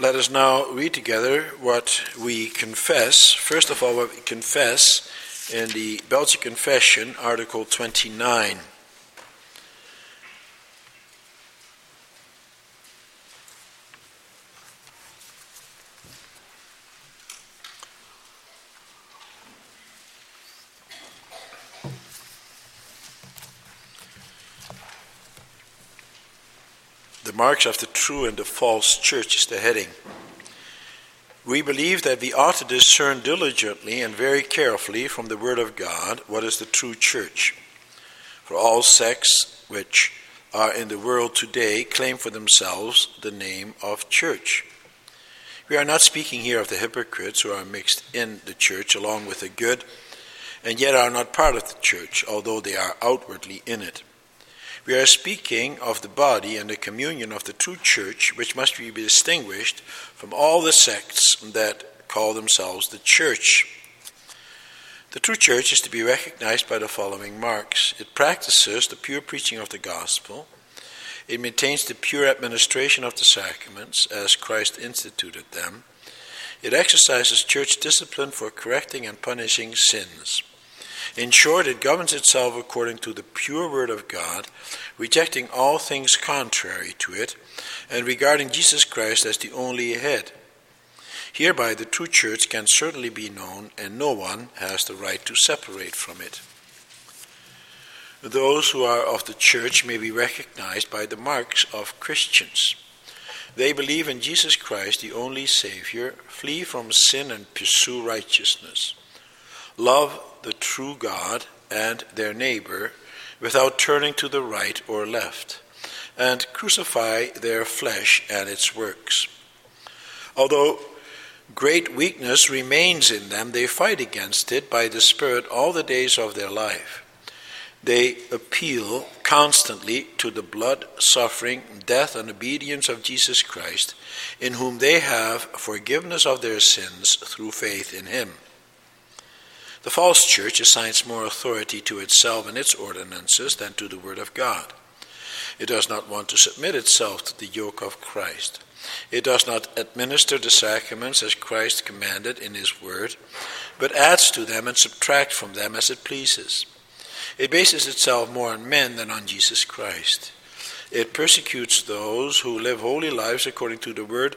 Let us now read together what we confess. First of all, what we confess in the Belgian Confession, Article 29. Marks of the true and the false church is the heading. We believe that we ought to discern diligently and very carefully from the Word of God what is the true church. For all sects which are in the world today claim for themselves the name of church. We are not speaking here of the hypocrites who are mixed in the church along with the good and yet are not part of the church, although they are outwardly in it. We are speaking of the body and the communion of the true church, which must be distinguished from all the sects that call themselves the church. The true church is to be recognized by the following marks it practices the pure preaching of the gospel, it maintains the pure administration of the sacraments as Christ instituted them, it exercises church discipline for correcting and punishing sins. In short, it governs itself according to the pure word of God, rejecting all things contrary to it, and regarding Jesus Christ as the only head. Hereby the true church can certainly be known, and no one has the right to separate from it. Those who are of the church may be recognized by the marks of Christians. They believe in Jesus Christ, the only Savior, flee from sin and pursue righteousness. Love the true God and their neighbor without turning to the right or left, and crucify their flesh and its works. Although great weakness remains in them, they fight against it by the Spirit all the days of their life. They appeal constantly to the blood, suffering, death, and obedience of Jesus Christ, in whom they have forgiveness of their sins through faith in Him. The false church assigns more authority to itself and its ordinances than to the Word of God. It does not want to submit itself to the yoke of Christ. It does not administer the sacraments as Christ commanded in His Word, but adds to them and subtracts from them as it pleases. It bases itself more on men than on Jesus Christ. It persecutes those who live holy lives according to the Word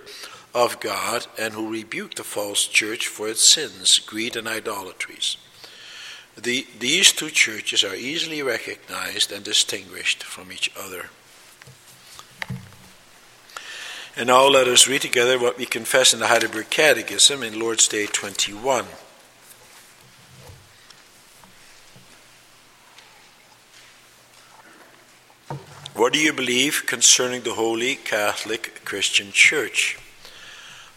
of God and who rebuke the false church for its sins, greed, and idolatries. The, these two churches are easily recognized and distinguished from each other. And now let us read together what we confess in the Heidelberg Catechism in Lord's Day 21. What do you believe concerning the Holy Catholic Christian Church?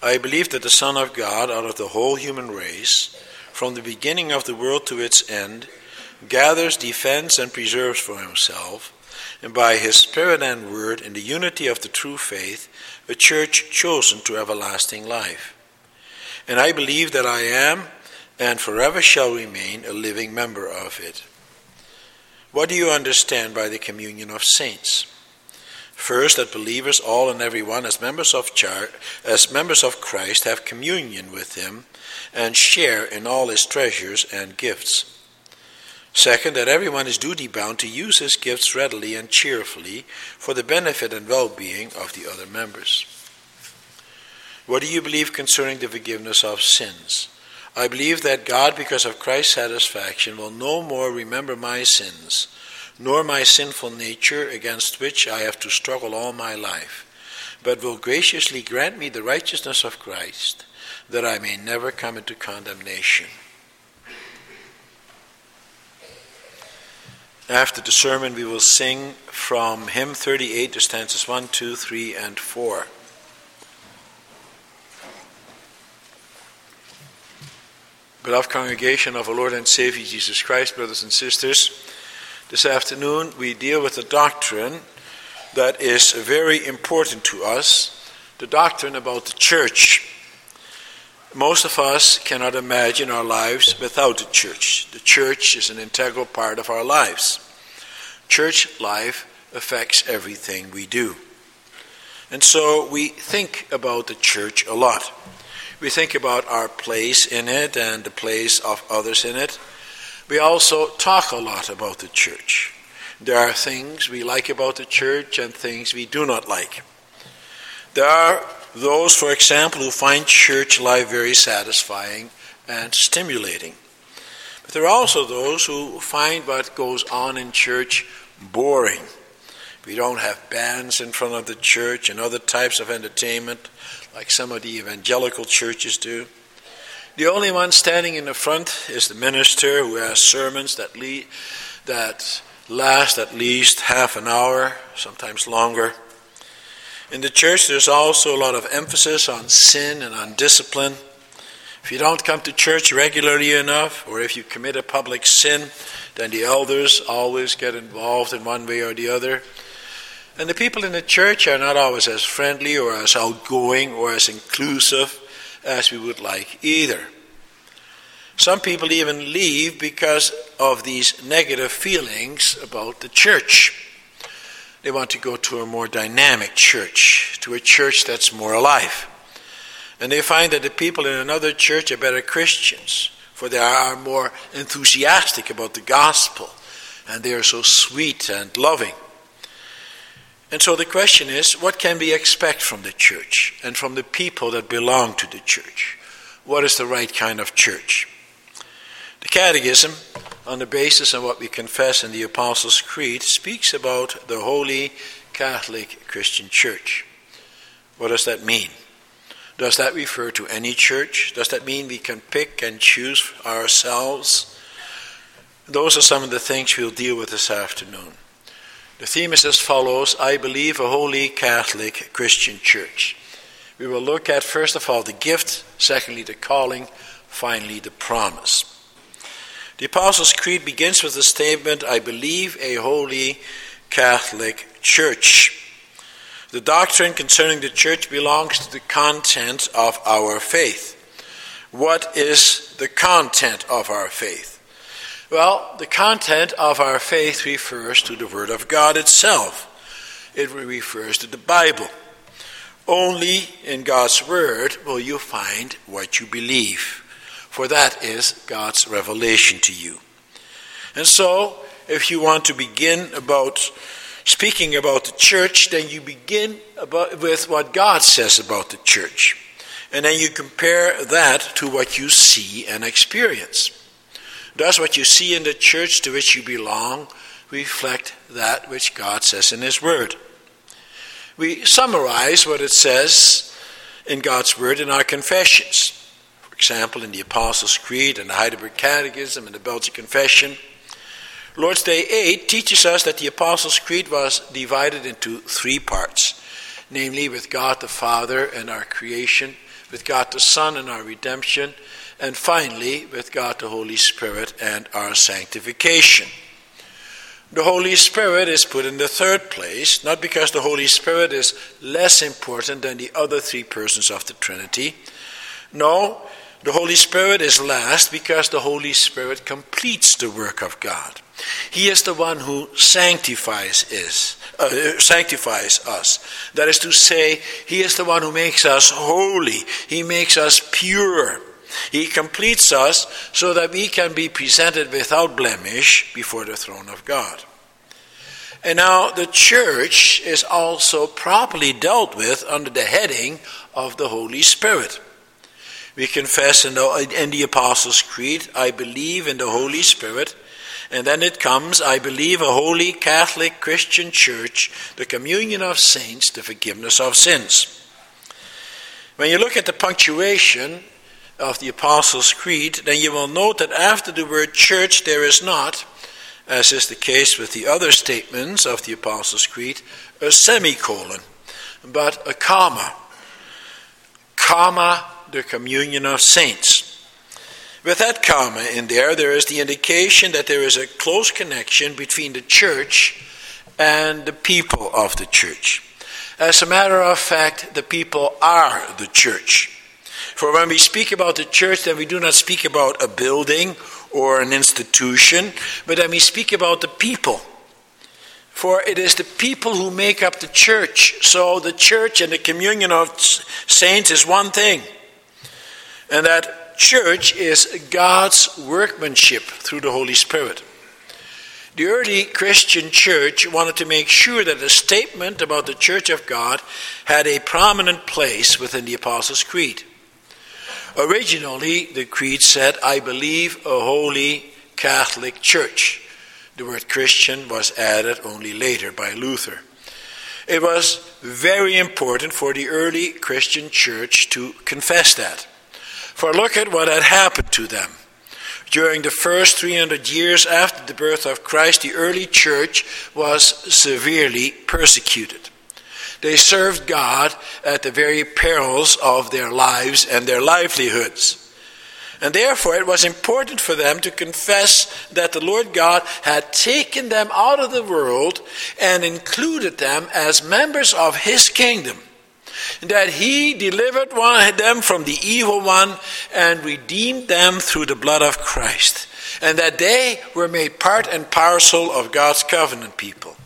I believe that the Son of God, out of the whole human race, from the beginning of the world to its end, gathers, defends, and preserves for himself, and by his Spirit and Word, in the unity of the true faith, a church chosen to everlasting life. And I believe that I am, and forever shall remain, a living member of it. What do you understand by the communion of saints? First, that believers, all and every one, as members of char- as members of Christ, have communion with Him and share in all His treasures and gifts. Second, that everyone is duty bound to use his gifts readily and cheerfully for the benefit and well being of the other members. What do you believe concerning the forgiveness of sins? I believe that God, because of Christ's satisfaction, will no more remember my sins nor my sinful nature against which I have to struggle all my life, but will graciously grant me the righteousness of Christ, that I may never come into condemnation. After the sermon, we will sing from hymn 38 to stanzas 1, 2, 3, and 4. Beloved congregation of our Lord and Savior Jesus Christ, brothers and sisters, this afternoon we deal with a doctrine that is very important to us the doctrine about the church. Most of us cannot imagine our lives without the church. The church is an integral part of our lives. Church life affects everything we do. And so we think about the church a lot. We think about our place in it and the place of others in it. We also talk a lot about the church. There are things we like about the church and things we do not like. There are those, for example, who find church life very satisfying and stimulating. But there are also those who find what goes on in church boring. We don't have bands in front of the church and other types of entertainment like some of the evangelical churches do. The only one standing in the front is the minister who has sermons that, that last at least half an hour, sometimes longer. In the church, there's also a lot of emphasis on sin and on discipline. If you don't come to church regularly enough, or if you commit a public sin, then the elders always get involved in one way or the other. And the people in the church are not always as friendly or as outgoing or as inclusive as we would like either. Some people even leave because of these negative feelings about the church. They want to go to a more dynamic church, to a church that's more alive. And they find that the people in another church are better Christians, for they are more enthusiastic about the gospel, and they are so sweet and loving. And so the question is what can we expect from the church and from the people that belong to the church? What is the right kind of church? The Catechism, on the basis of what we confess in the Apostles' Creed, speaks about the Holy Catholic Christian Church. What does that mean? Does that refer to any church? Does that mean we can pick and choose ourselves? Those are some of the things we'll deal with this afternoon. The theme is as follows I believe a holy Catholic Christian church. We will look at, first of all, the gift, secondly, the calling, finally, the promise. The Apostles' Creed begins with the statement I believe a holy Catholic church. The doctrine concerning the church belongs to the content of our faith. What is the content of our faith? Well, the content of our faith refers to the Word of God itself. It refers to the Bible. Only in God's Word will you find what you believe, for that is God's revelation to you. And so, if you want to begin about speaking about the church, then you begin about, with what God says about the church. And then you compare that to what you see and experience. Does what you see in the church to which you belong reflect that which God says in His Word? We summarize what it says in God's Word in our confessions. For example, in the Apostles' Creed and the Heidelberg Catechism and the Belgic Confession. Lord's Day 8 teaches us that the Apostles' Creed was divided into three parts namely, with God the Father and our creation, with God the Son and our redemption, and finally, with God the Holy Spirit and our sanctification. The Holy Spirit is put in the third place, not because the Holy Spirit is less important than the other three persons of the Trinity. No, the Holy Spirit is last because the Holy Spirit completes the work of God. He is the one who sanctifies us, uh, sanctifies us. That is to say, he is the one who makes us holy. He makes us pure. He completes us so that we can be presented without blemish before the throne of God. And now the church is also properly dealt with under the heading of the Holy Spirit. We confess in the, in the Apostles' Creed, I believe in the Holy Spirit and then it comes, I believe, a holy Catholic Christian church, the communion of saints, the forgiveness of sins. When you look at the punctuation of the Apostles' Creed, then you will note that after the word church there is not, as is the case with the other statements of the Apostles' Creed, a semicolon, but a comma. Comma, the communion of saints. With that comma in there, there is the indication that there is a close connection between the church and the people of the church. As a matter of fact, the people are the church. For when we speak about the church, then we do not speak about a building or an institution, but then we speak about the people. For it is the people who make up the church. So the church and the communion of saints is one thing. And that church is God's workmanship through the Holy Spirit. The early Christian church wanted to make sure that the statement about the church of God had a prominent place within the Apostles' Creed. Originally, the creed said, I believe a holy Catholic church. The word Christian was added only later by Luther. It was very important for the early Christian church to confess that. For look at what had happened to them. During the first 300 years after the birth of Christ, the early church was severely persecuted. They served God at the very perils of their lives and their livelihoods. And therefore, it was important for them to confess that the Lord God had taken them out of the world and included them as members of His kingdom that he delivered one, them from the evil one and redeemed them through the blood of Christ, and that they were made part and parcel of God's covenant people.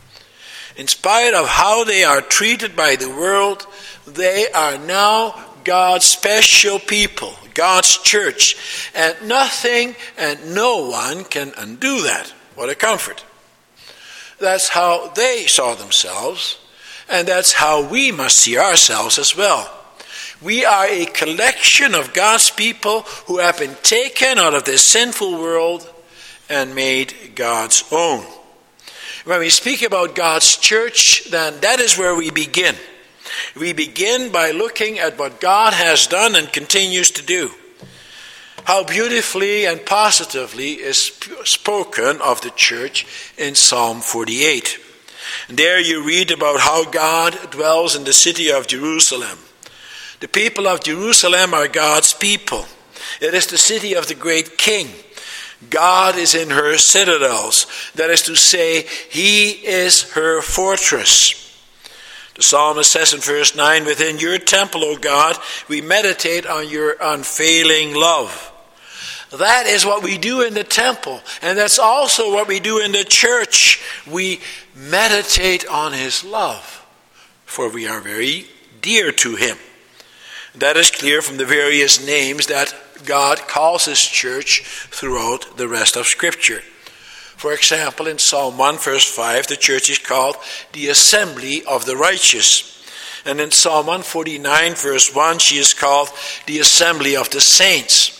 In spite of how they are treated by the world, they are now God's special people, God's church, and nothing and no one can undo that. What a comfort. That's how they saw themselves. And that's how we must see ourselves as well. We are a collection of God's people who have been taken out of this sinful world and made God's own. When we speak about God's church, then that is where we begin. We begin by looking at what God has done and continues to do. How beautifully and positively is spoken of the church in Psalm 48. There you read about how God dwells in the city of Jerusalem. The people of Jerusalem are God's people. It is the city of the great king. God is in her citadels. That is to say, He is her fortress. The psalmist says in verse 9 Within your temple, O God, we meditate on your unfailing love. That is what we do in the temple, and that's also what we do in the church. We meditate on his love, for we are very dear to him. That is clear from the various names that God calls his church throughout the rest of Scripture. For example, in Psalm 1, verse 5, the church is called the assembly of the righteous. And in Psalm 149, verse 1, she is called the assembly of the saints.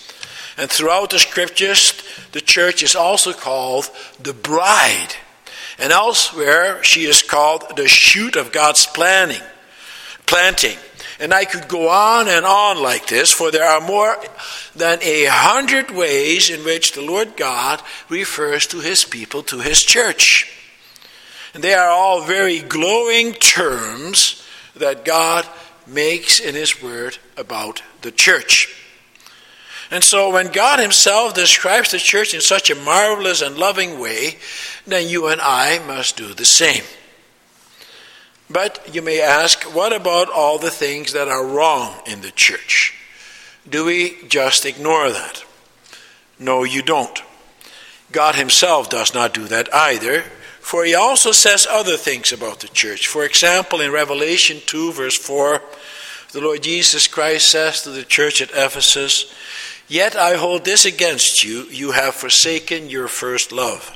And throughout the scriptures, the church is also called the bride. And elsewhere, she is called the shoot of God's planning, planting. And I could go on and on like this, for there are more than a hundred ways in which the Lord God refers to his people, to his church. And they are all very glowing terms that God makes in his word about the church. And so, when God Himself describes the church in such a marvelous and loving way, then you and I must do the same. But you may ask, what about all the things that are wrong in the church? Do we just ignore that? No, you don't. God Himself does not do that either, for He also says other things about the church. For example, in Revelation 2, verse 4, the Lord Jesus Christ says to the church at Ephesus, Yet I hold this against you you have forsaken your first love.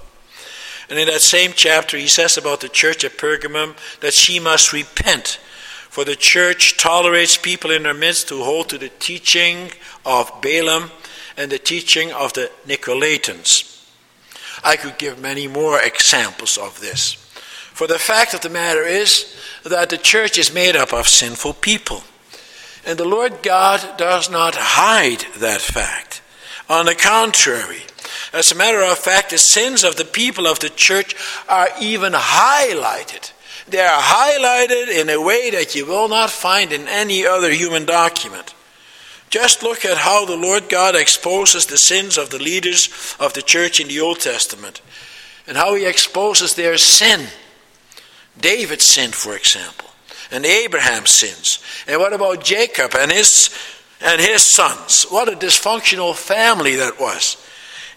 And in that same chapter, he says about the church at Pergamum that she must repent. For the church tolerates people in her midst who hold to the teaching of Balaam and the teaching of the Nicolaitans. I could give many more examples of this. For the fact of the matter is that the church is made up of sinful people. And the Lord God does not hide that fact. On the contrary, as a matter of fact, the sins of the people of the church are even highlighted. They are highlighted in a way that you will not find in any other human document. Just look at how the Lord God exposes the sins of the leaders of the church in the Old Testament and how he exposes their sin. David's sin, for example and Abraham's sins. And what about Jacob and his and his sons? What a dysfunctional family that was.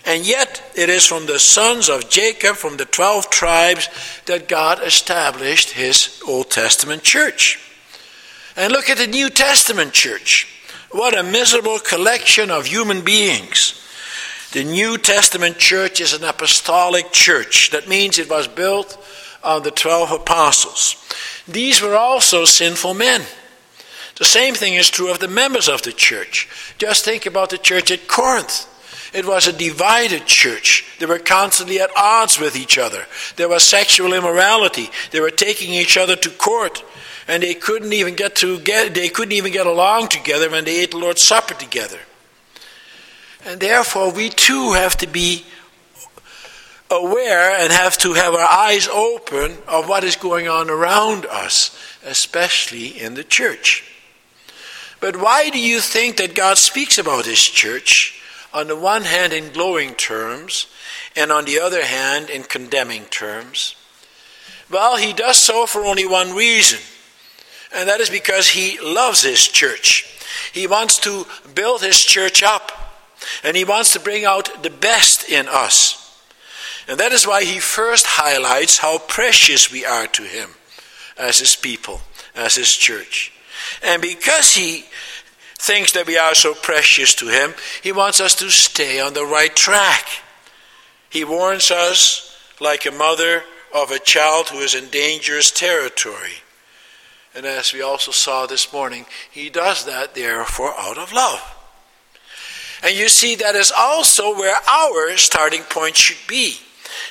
And yet, it is from the sons of Jacob, from the 12 tribes, that God established his Old Testament church. And look at the New Testament church. What a miserable collection of human beings. The New Testament church is an apostolic church. That means it was built on the 12 apostles. These were also sinful men. The same thing is true of the members of the church. Just think about the church at Corinth. It was a divided church. They were constantly at odds with each other. There was sexual immorality. They were taking each other to court, and they couldn't even get to get they couldn't even get along together when they ate the Lord's Supper together. And therefore we too have to be aware and have to have our eyes open of what is going on around us, especially in the church. But why do you think that God speaks about his church? On the one hand in glowing terms, and on the other hand in condemning terms? Well, he does so for only one reason, and that is because he loves his church. He wants to build his church up, and he wants to bring out the best in us. And that is why he first highlights how precious we are to him as his people, as his church. And because he thinks that we are so precious to Him, He wants us to stay on the right track. He warns us like a mother of a child who is in dangerous territory. And as we also saw this morning, He does that, therefore, out of love. And you see, that is also where our starting point should be.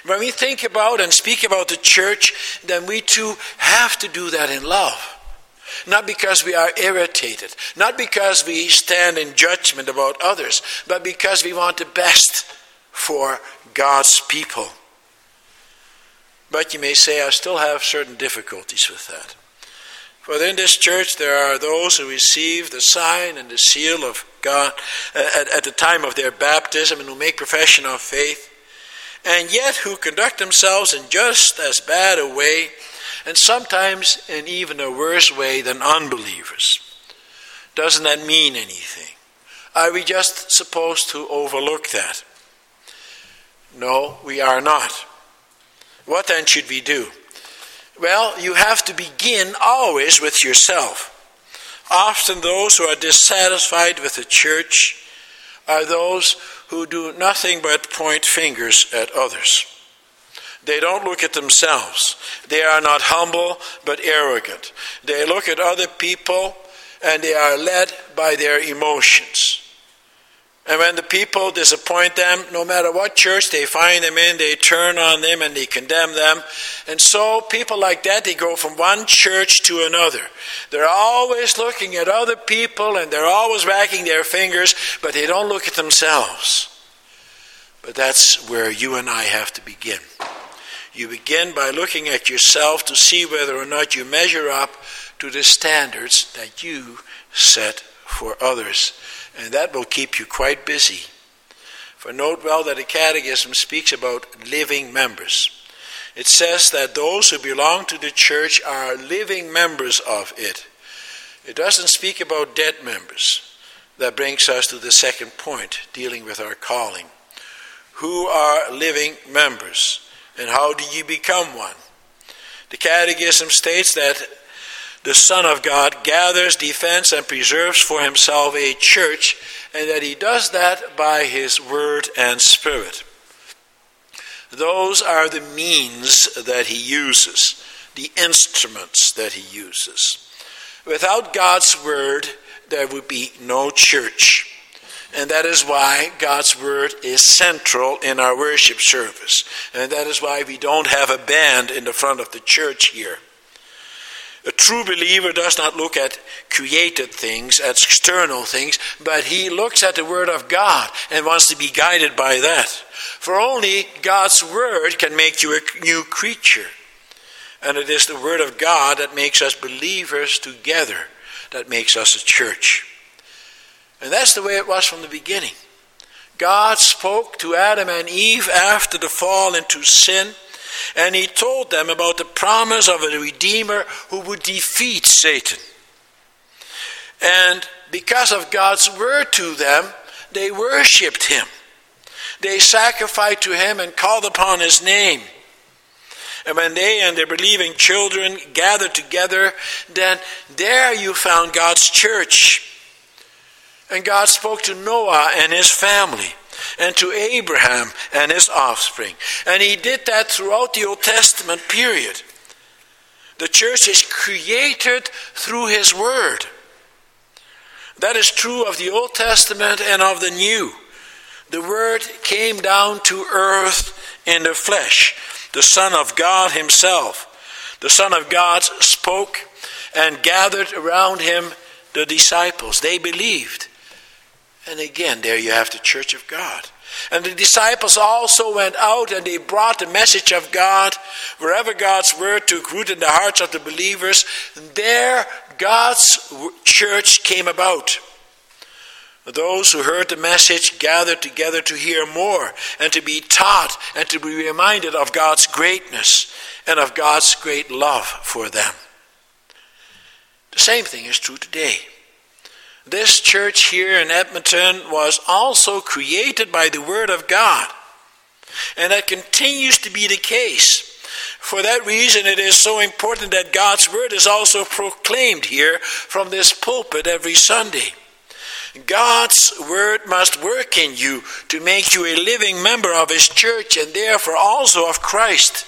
When we think about and speak about the church, then we too have to do that in love. Not because we are irritated, not because we stand in judgment about others, but because we want the best for God's people. But you may say, I still have certain difficulties with that. For in this church there are those who receive the sign and the seal of God uh, at, at, the time of their baptism and who make profession of faith, and yet who conduct themselves in just as bad a way and sometimes in even a worse way than unbelievers. Doesn't that mean anything? Are we just supposed to overlook that? No, we are not. What then should we do? Well, you have to begin always with yourself. Often, those who are dissatisfied with the church are those who do nothing but point fingers at others. They don't look at themselves. They are not humble, but arrogant. They look at other people and they are led by their emotions. And when the people disappoint them, no matter what church they find them in, they turn on them and they condemn them. And so people like that, they go from one church to another. They're always looking at other people and they're always wagging their fingers, but they don't look at themselves. But that's where you and I have to begin. You begin by looking at yourself to see whether or not you measure up to the standards that you set for others. And that will keep you quite busy. For note well that the Catechism speaks about living members. It says that those who belong to the church are living members of it. It doesn't speak about dead members. That brings us to the second point, dealing with our calling. Who are living members? And how do you become one? The Catechism states that the Son of God gathers, defends, and preserves for himself a church, and that he does that by his word and spirit. Those are the means that he uses, the instruments that he uses. Without God's word, there would be no church. And that is why God's Word is central in our worship service. And that is why we don't have a band in the front of the church here. A true believer does not look at created things, at external things, but he looks at the Word of God and wants to be guided by that. For only God's Word can make you a new creature. And it is the Word of God that makes us believers together, that makes us a church. And that's the way it was from the beginning. God spoke to Adam and Eve after the fall into sin, and he told them about the promise of a Redeemer who would defeat Satan. And because of God's word to them, they worshipped him. They sacrificed to him and called upon his name. And when they and their believing children gathered together, then there you found God's church. And God spoke to Noah and his family, and to Abraham and his offspring. And he did that throughout the Old Testament period. The church is created through his word. That is true of the Old Testament and of the New. The Word came down to earth in the flesh the Son of God Himself. The Son of God spoke and gathered around Him the disciples. They believed. And again, there you have the church of God. And the disciples also went out and they brought the message of God wherever God's word took root in the hearts of the believers. There, God's church came about. Those who heard the message gathered together to hear more and to be taught and to be reminded of God's greatness and of God's great love for them. The same thing is true today. This church here in Edmonton was also created by the Word of God, and that continues to be the case. For that reason, it is so important that God's Word is also proclaimed here from this pulpit every Sunday. God's word must work in you to make you a living member of His church and therefore also of Christ.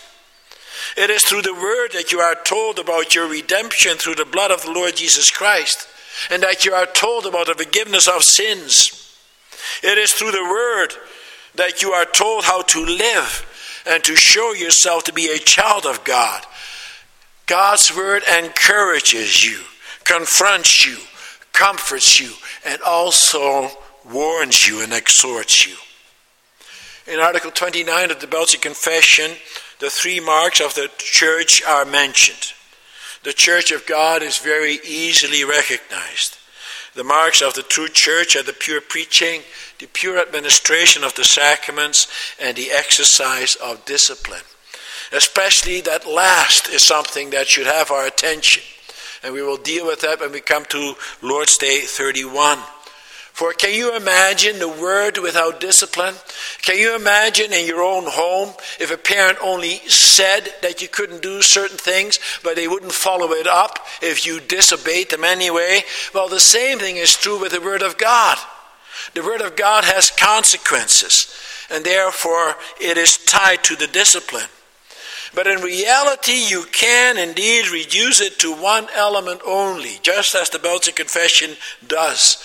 It is through the word that you are told about your redemption through the blood of the Lord Jesus Christ, and that you are told about the forgiveness of sins. It is through the word that you are told how to live and to show yourself to be a child of God. God's word encourages you, confronts you, comforts you, and also warns you and exhorts you. In Article 29 of the Belgian Confession, the three marks of the church are mentioned. The church of God is very easily recognized. The marks of the true church are the pure preaching, the pure administration of the sacraments, and the exercise of discipline. Especially that last is something that should have our attention and we will deal with that when we come to Lord's Day 31. For can you imagine the word without discipline? Can you imagine in your own home if a parent only said that you couldn't do certain things, but they wouldn't follow it up if you disobeyed them anyway? Well, the same thing is true with the word of God. The word of God has consequences, and therefore it is tied to the discipline. But in reality, you can indeed reduce it to one element only, just as the Belgian Confession does.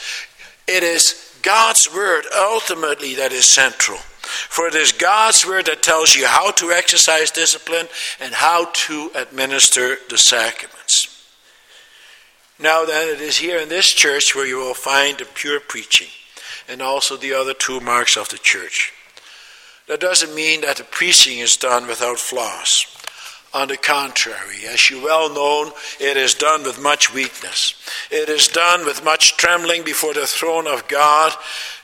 It is God's Word ultimately that is central. For it is God's Word that tells you how to exercise discipline and how to administer the sacraments. Now, then, it is here in this church where you will find the pure preaching and also the other two marks of the church. That doesn't mean that the preaching is done without flaws. On the contrary, as you well know, it is done with much weakness. It is done with much trembling before the throne of God,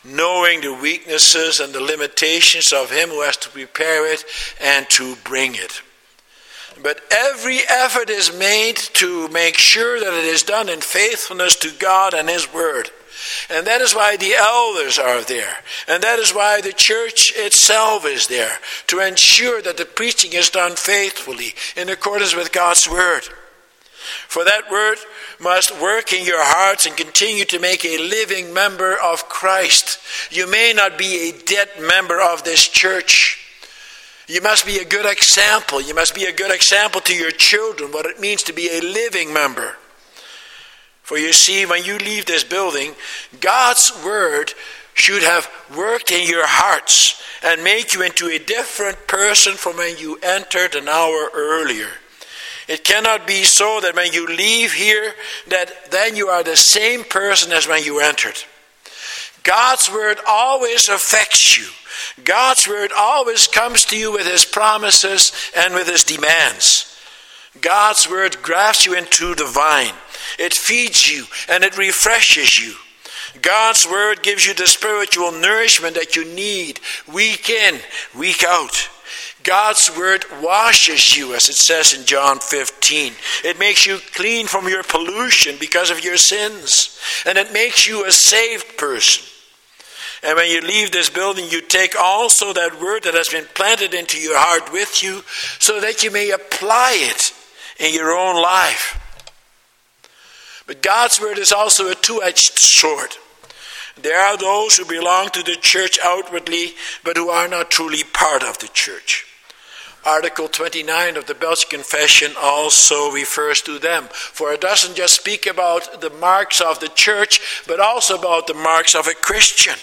knowing the weaknesses and the limitations of him who has to prepare it and to bring it. But every effort is made to make sure that it is done in faithfulness to God and His Word. And that is why the elders are there. And that is why the church itself is there, to ensure that the preaching is done faithfully in accordance with God's word. For that word must work in your hearts and continue to make a living member of Christ. You may not be a dead member of this church. You must be a good example. You must be a good example to your children what it means to be a living member. For you see, when you leave this building, God's word should have worked in your hearts and make you into a different person from when you entered an hour earlier. It cannot be so that when you leave here, that then you are the same person as when you entered. God's word always affects you. God's word always comes to you with his promises and with his demands. God's word grafts you into the vine. It feeds you and it refreshes you. God's word gives you the spiritual nourishment that you need week in, week out. God's word washes you, as it says in John 15. It makes you clean from your pollution because of your sins, and it makes you a saved person. And when you leave this building, you take also that word that has been planted into your heart with you so that you may apply it in your own life. But God's word is also a two edged sword. There are those who belong to the church outwardly, but who are not truly part of the church. Article 29 of the Belgic Confession also refers to them, for it doesn't just speak about the marks of the church, but also about the marks of a Christian.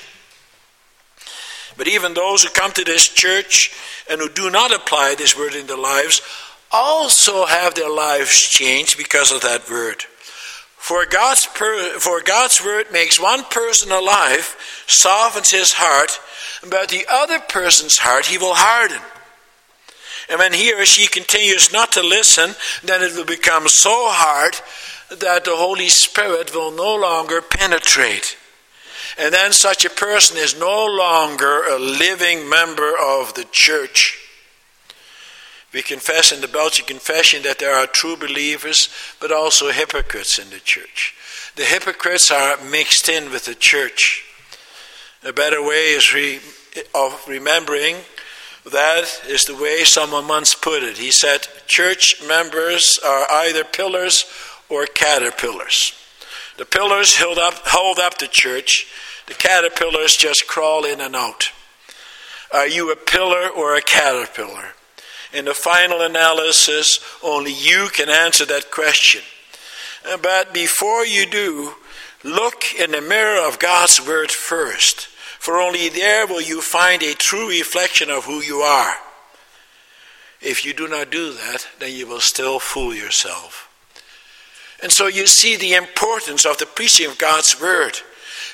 But even those who come to this church and who do not apply this word in their lives also have their lives changed because of that word. For God's, per, for God's word makes one person alive, softens his heart, but the other person's heart he will harden. And when he or she continues not to listen, then it will become so hard that the Holy Spirit will no longer penetrate. And then such a person is no longer a living member of the church. We confess in the Belgian Confession that there are true believers, but also hypocrites in the church. The hypocrites are mixed in with the church. A better way is re, of remembering that is the way someone once put it. He said, Church members are either pillars or caterpillars. The pillars hold up, hold up the church, the caterpillars just crawl in and out. Are you a pillar or a caterpillar? In the final analysis, only you can answer that question. Uh, but before you do, look in the mirror of God's Word first, for only there will you find a true reflection of who you are. If you do not do that, then you will still fool yourself. And so you see the importance of the preaching of God's Word.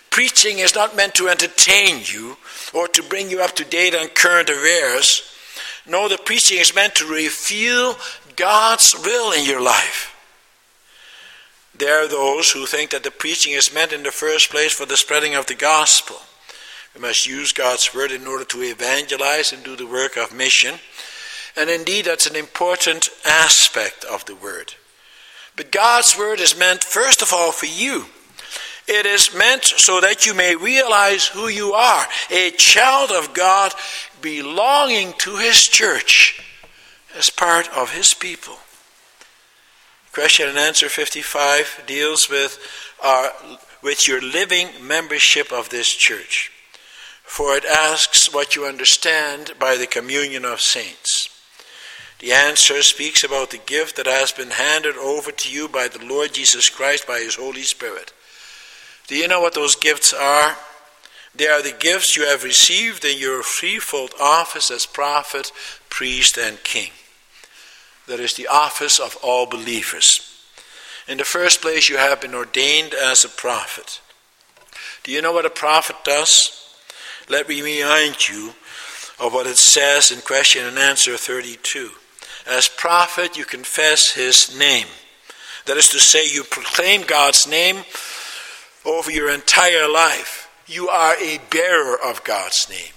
Preaching is not meant to entertain you or to bring you up to date on current affairs. No, the preaching is meant to reveal God's will in your life. There are those who think that the preaching is meant in the first place for the spreading of the gospel. We must use God's word in order to evangelize and do the work of mission. And indeed, that's an important aspect of the word. But God's word is meant, first of all, for you. It is meant so that you may realize who you are a child of God belonging to His church as part of His people. Question and answer 55 deals with, our, with your living membership of this church. For it asks what you understand by the communion of saints. The answer speaks about the gift that has been handed over to you by the Lord Jesus Christ by His Holy Spirit. Do you know what those gifts are? They are the gifts you have received in your threefold office as prophet, priest, and king. That is the office of all believers. In the first place, you have been ordained as a prophet. Do you know what a prophet does? Let me remind you of what it says in question and answer 32. As prophet, you confess his name. That is to say, you proclaim God's name over your entire life. You are a bearer of God's name.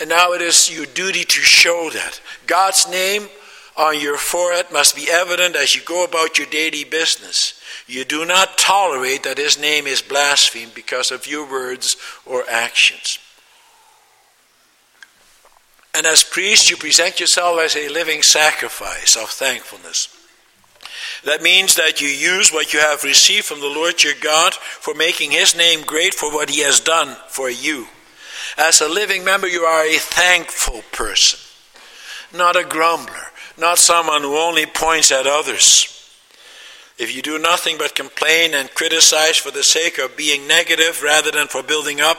And now it is your duty to show that. God's name on your forehead must be evident as you go about your daily business. You do not tolerate that his name is blasphemed because of your words or actions. And as priest, you present yourself as a living sacrifice of thankfulness. That means that you use what you have received from the Lord your God for making his name great for what he has done for you. As a living member, you are a thankful person, not a grumbler, not someone who only points at others. If you do nothing but complain and criticize for the sake of being negative rather than for building up,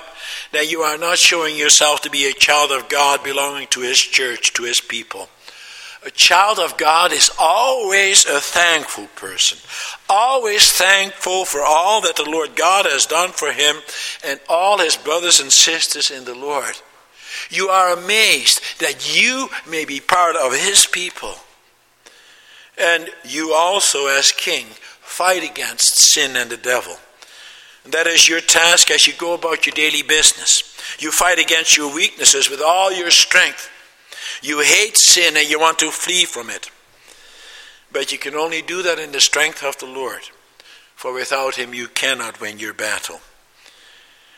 then you are not showing yourself to be a child of God belonging to His church, to His people. A child of God is always a thankful person, always thankful for all that the Lord God has done for him and all his brothers and sisters in the Lord. You are amazed that you may be part of his people. And you also, as king, fight against sin and the devil. That is your task as you go about your daily business. You fight against your weaknesses with all your strength you hate sin and you want to flee from it. But you can only do that in the strength of the Lord, for without Him you cannot win your battle.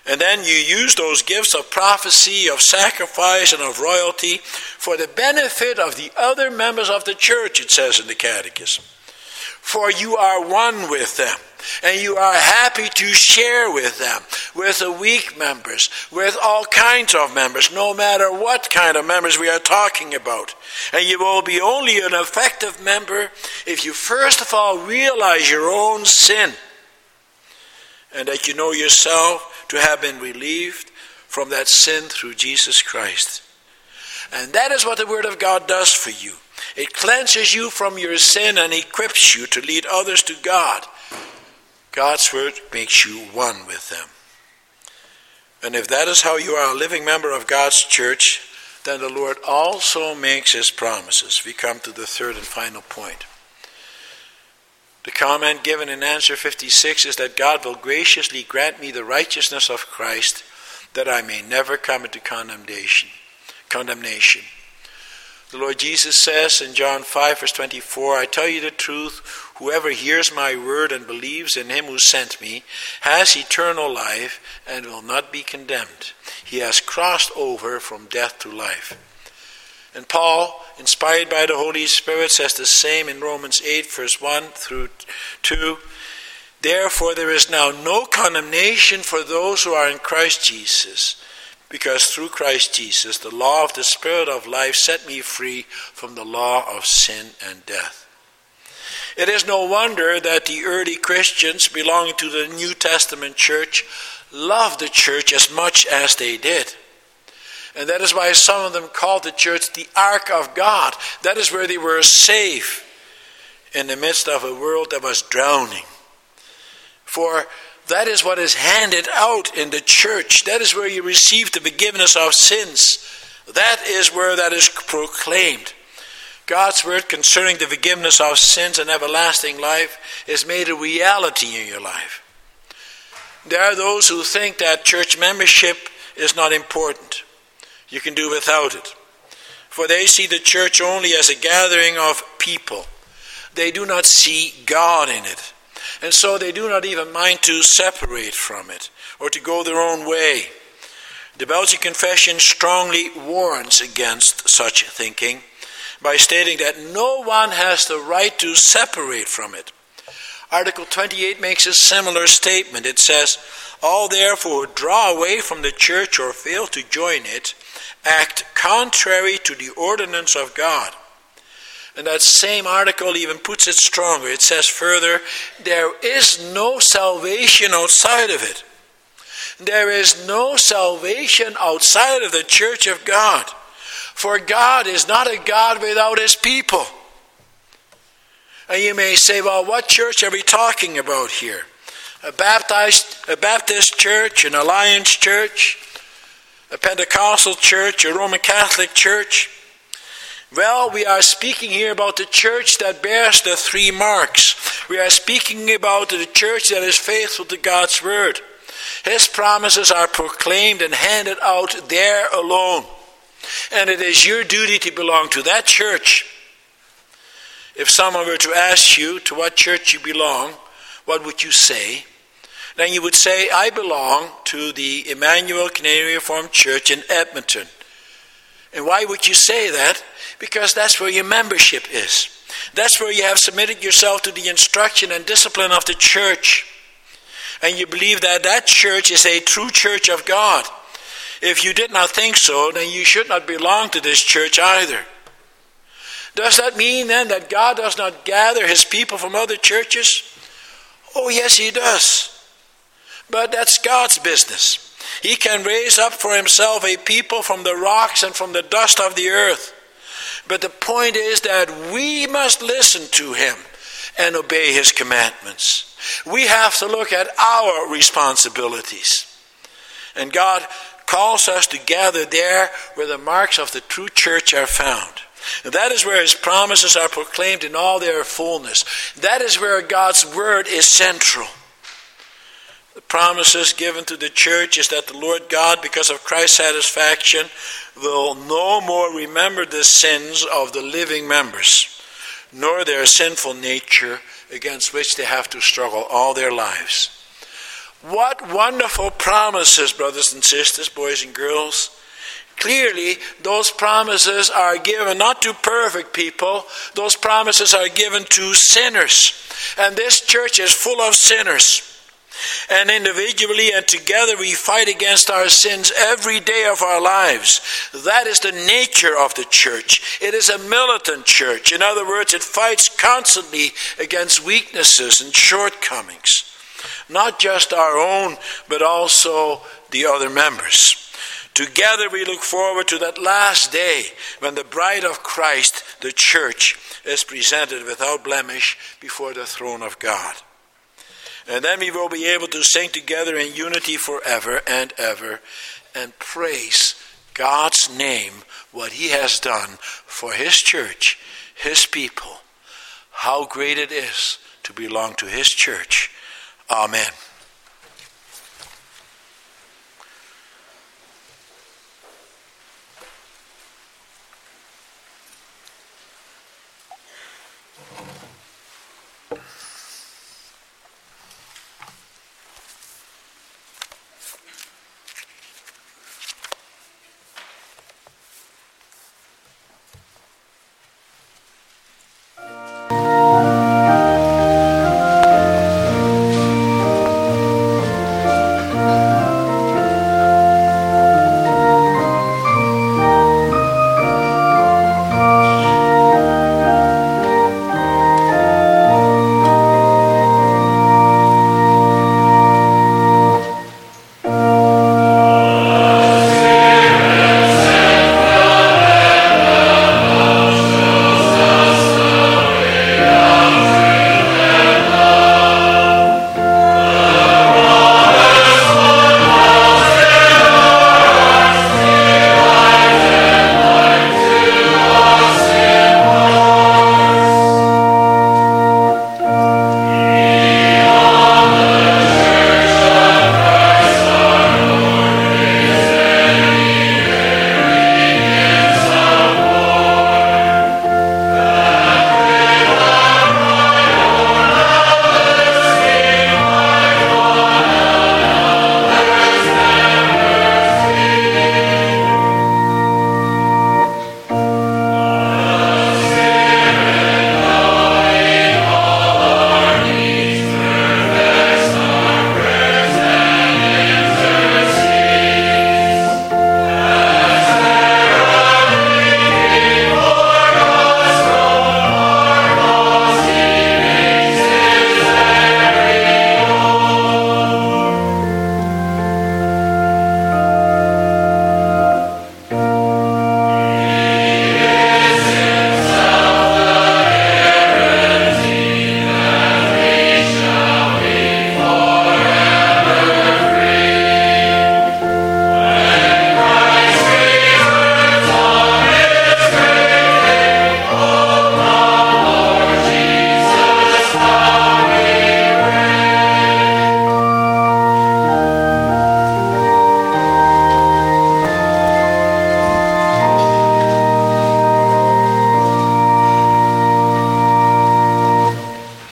And then you use those gifts of prophecy, of sacrifice, and of royalty for the benefit of the other members of the church, it says in the Catechism. For you are one with them, and you are happy to share with them, with the weak members, with all kinds of members, no matter what kind of members we are talking about. And you will be only an effective member if you first of all realize your own sin and that you know yourself to have been relieved from that sin through Jesus Christ. And that is what the Word of God does for you. It cleanses you from your sin and equips you to lead others to God. God's Word makes you one with them. And if that is how you are a living member of God's church, then the Lord also makes His promises. We come to the third and final point. The comment given in answer 56 is that God will graciously grant me the righteousness of Christ that I may never come into condemnation. Condemnation. The Lord Jesus says in John 5 verse 24, I tell you the truth, whoever hears my word and believes in him who sent me has eternal life and will not be condemned. He has crossed over from death to life. And Paul, inspired by the Holy Spirit, says the same in Romans 8, verse 1 through 2. Therefore, there is now no condemnation for those who are in Christ Jesus, because through Christ Jesus, the law of the Spirit of life set me free from the law of sin and death. It is no wonder that the early Christians belonging to the New Testament church loved the church as much as they did. And that is why some of them called the church the Ark of God. That is where they were safe in the midst of a world that was drowning. For that is what is handed out in the church. That is where you receive the forgiveness of sins. That is where that is proclaimed. God's word concerning the forgiveness of sins and everlasting life is made a reality in your life. There are those who think that church membership is not important. You can do without it. For they see the church only as a gathering of people. They do not see God in it. And so they do not even mind to separate from it or to go their own way. The Belgic Confession strongly warns against such thinking by stating that no one has the right to separate from it. Article 28 makes a similar statement. It says, All therefore draw away from the church or fail to join it act contrary to the ordinance of God. And that same article even puts it stronger. It says further, there is no salvation outside of it. There is no salvation outside of the church of God. For God is not a God without his people. And you may say, well, what church are we talking about here? A Baptist, a Baptist church, an Alliance church, a Pentecostal church, a Roman Catholic church? Well, we are speaking here about the church that bears the three marks. We are speaking about the church that is faithful to God's word. His promises are proclaimed and handed out there alone. And it is your duty to belong to that church. If someone were to ask you to what church you belong, what would you say? then you would say, I belong to the Emmanuel Canadian Reformed Church in Edmonton. And why would you say that? Because that's where your membership is. That's where you have submitted yourself to the instruction and discipline of the church. And you believe that that church is a true church of God. If you did not think so, then you should not belong to this church either. Does that mean then that God does not gather his people from other churches? Oh, yes, he does. But that's God's business. He can raise up for himself a people from the rocks and from the dust of the earth. But the point is that we must listen to him and obey his commandments. We have to look at our responsibilities. And God calls us to gather there where the marks of the true church are found. And that is where his promises are proclaimed in all their fullness. That is where God's word is central. The promises given to the church is that the Lord God, because of Christ's satisfaction, will no more remember the sins of the living members, nor their sinful nature against which they have to struggle all their lives. What wonderful promises, brothers and sisters, boys and girls. Clearly, those promises are given not to perfect people, those promises are given to sinners. And this church is full of sinners. And individually and together we fight against our sins every day of our lives. That is the nature of the church. It is a militant church. In other words, it fights constantly against weaknesses and shortcomings. Not just our own, but also the other members. Together we look forward to that last day when the bride of Christ, the church, is presented without blemish before the throne of God. And then we will be able to sing together in unity forever and ever and praise God's name, what He has done for His church, His people. How great it is to belong to His church. Amen.